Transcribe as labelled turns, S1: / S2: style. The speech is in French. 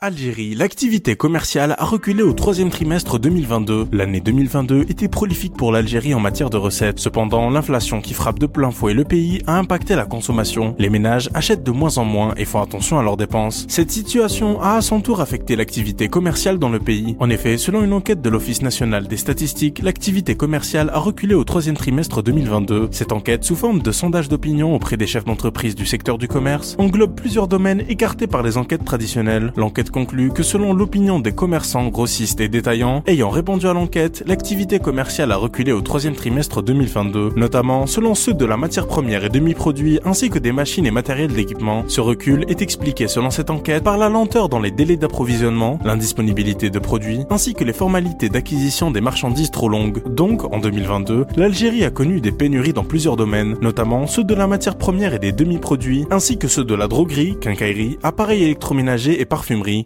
S1: Algérie, l'activité commerciale a reculé au troisième trimestre 2022. L'année 2022 était prolifique pour l'Algérie en matière de recettes. Cependant, l'inflation qui frappe de plein fouet le pays a impacté la consommation. Les ménages achètent de moins en moins et font attention à leurs dépenses. Cette situation a à son tour affecté l'activité commerciale dans le pays. En effet, selon une enquête de l'Office national des statistiques, l'activité commerciale a reculé au troisième trimestre 2022. Cette enquête, sous forme de sondage d'opinion auprès des chefs d'entreprise du secteur du commerce, englobe plusieurs domaines écartés par les enquêtes traditionnelles. L'enquête conclut que selon l'opinion des commerçants, grossistes et détaillants ayant répondu à l'enquête, l'activité commerciale a reculé au troisième trimestre 2022, notamment selon ceux de la matière première et demi-produits ainsi que des machines et matériels d'équipement. Ce recul est expliqué selon cette enquête par la lenteur dans les délais d'approvisionnement, l'indisponibilité de produits, ainsi que les formalités d'acquisition des marchandises trop longues. Donc, en 2022, l'Algérie a connu des pénuries dans plusieurs domaines, notamment ceux de la matière première et des demi-produits, ainsi que ceux de la droguerie, quincaillerie, appareils électroménagers et parfumerie